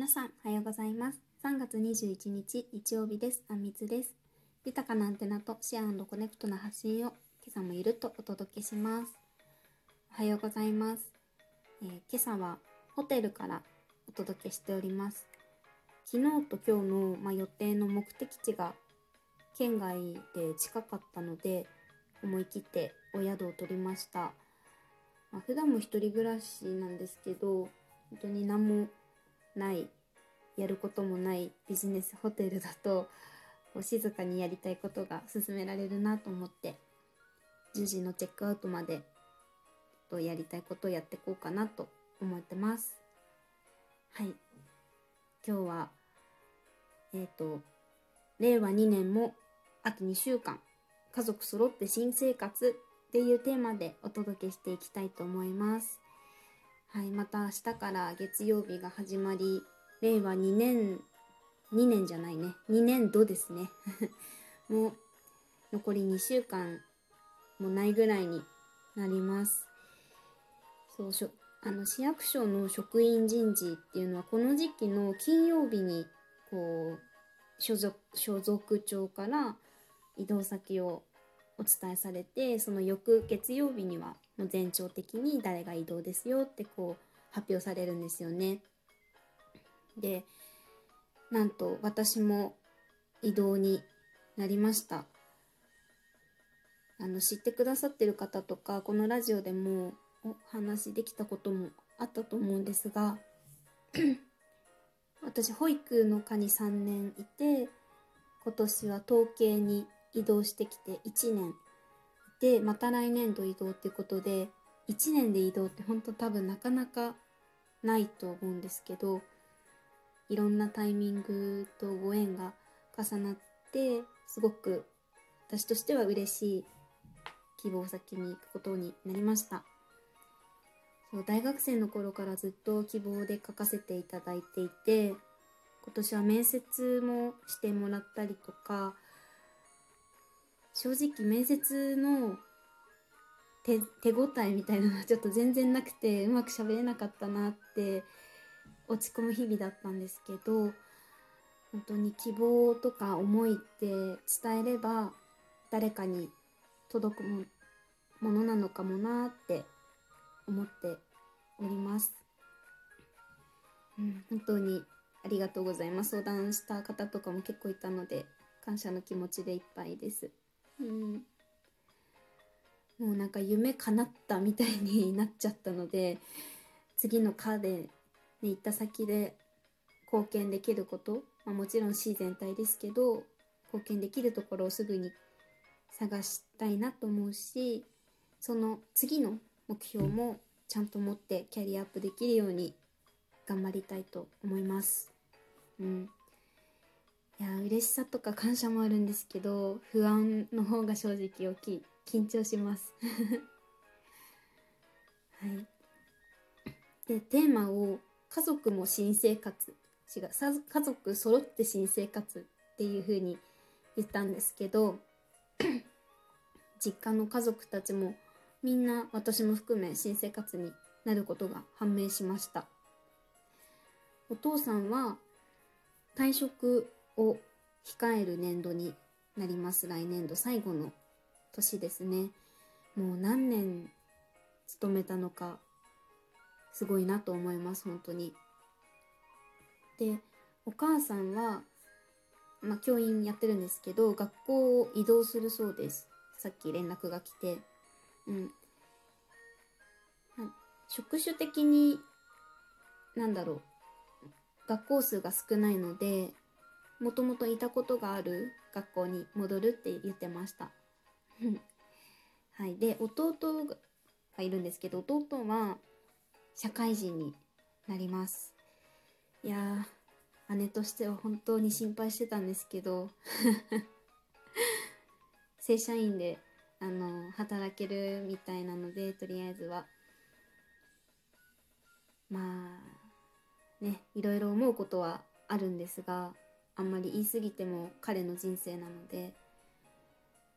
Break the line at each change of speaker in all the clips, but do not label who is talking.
皆さん、おはようございます。3月21日、日曜日です。あんみつです。豊かなアンテナとシェアコネクトな発信を今朝もゆるっとお届けします。おはようございます。えー今朝はホテルからお届けしております。昨日と今日の、まあ、予定の目的地が県外で近かったので思い切ってお宿を取りました。まあ、普段も一人暮らしなんですけど本当に何もないやることもないビジネスホテルだと静かにやりたいことが進められるなと思って10時のチェックアウトまでとやりたいことをやっていこうかなと思ってます。はい。今日はえっ、と令和2年もあと2週間家族揃って新生活っていうテーマでお届けしていきたいと思います。はい、また明日から月曜日が始まり、令和2年、2年じゃないね、2年度ですね。もう残り2週間もないぐらいになります。そうしょあの市役所の職員人事っていうのはこの時期の金曜日にこう所属所属長から移動先をお伝えされてその翌月曜日にはもう全庁的に誰が移動ですよってこう発表されるんですよね。でなんと私も移動になりました。あの知ってくださってる方とかこのラジオでもお話できたこともあったと思うんですが 私保育の科に3年いて今年は統計に移動してきて1年。でまた来年度移動っていうことで1年で移動って本当多分なかなかないと思うんですけどいろんなタイミングとご縁が重なってすごく私としては嬉しい希望先に行くことになりました。そう大学生の頃からずっと希望で書かせていただいていて今年は面接もしてもらったりとか正直面接の手手応えみたいなのはちょっと全然なくてうまく喋れなかったなって落ち込む日々だったんですけど本当に希望とか思いって伝えれば誰かに届くものなのかもなって思っております。うん、本当にありがとうございます。相談した方とかも結構いたので感謝の気持ちでいっぱいです。うん、もうなんか夢叶ったみたいになっちゃったので次の課で、ね、行った先で貢献できること、まあ、もちろん市全体ですけど貢献できるところをすぐに探したいなと思うしその次の目標もちゃんと持ってキャリアアップできるように頑張りたいと思います。うん嬉しさとか感謝もあるんですけど不安の方が正直大きい。緊張します。はい。でテーマを「家族も新生活」違う。家族揃って新生活っていう風に言ったんですけど実家の家族たちもみんな私も含め新生活になることが判明しました。お父さんは退職を控える年度になります。来年度最後の年ですね。もう何年勤めたのかすごいなと思います本当に。でお母さんは、まあ、教員やってるんですけど学校を移動するそうです。さっき連絡が来て。うん。職種的になんだろう。学校数が少ないのでもともといたことがある学校に戻るって言ってました。はい、で弟がいるんですけど弟は社会人になります。いや姉としては本当に心配してたんですけど 正社員であの働けるみたいなのでとりあえずはまあねいろいろ思うことはあるんですがあんまり言い過ぎても彼の人生なので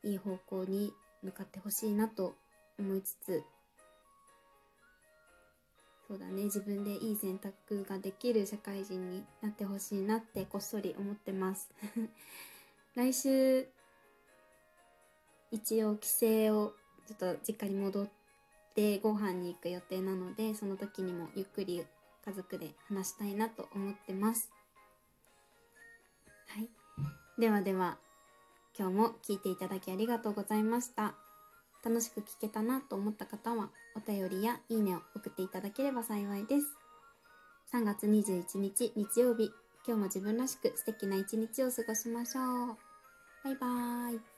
いい方向に向かってほしいなと思いつつそうだね自分でいい選択ができる社会人になってほしいなってこっそり思ってます。来週一応帰省をちょっと実家に戻ってご飯に行く予定なのでその時にもゆっくり家族で話したいなと思ってます。ではでは今日も聞いていただきありがとうございました。楽しく聞けたなと思った方はお便りやいいねを送っていただければ幸いです。3月21日日曜日今日も自分らしく素敵な一日を過ごしましょう。バイバーイ。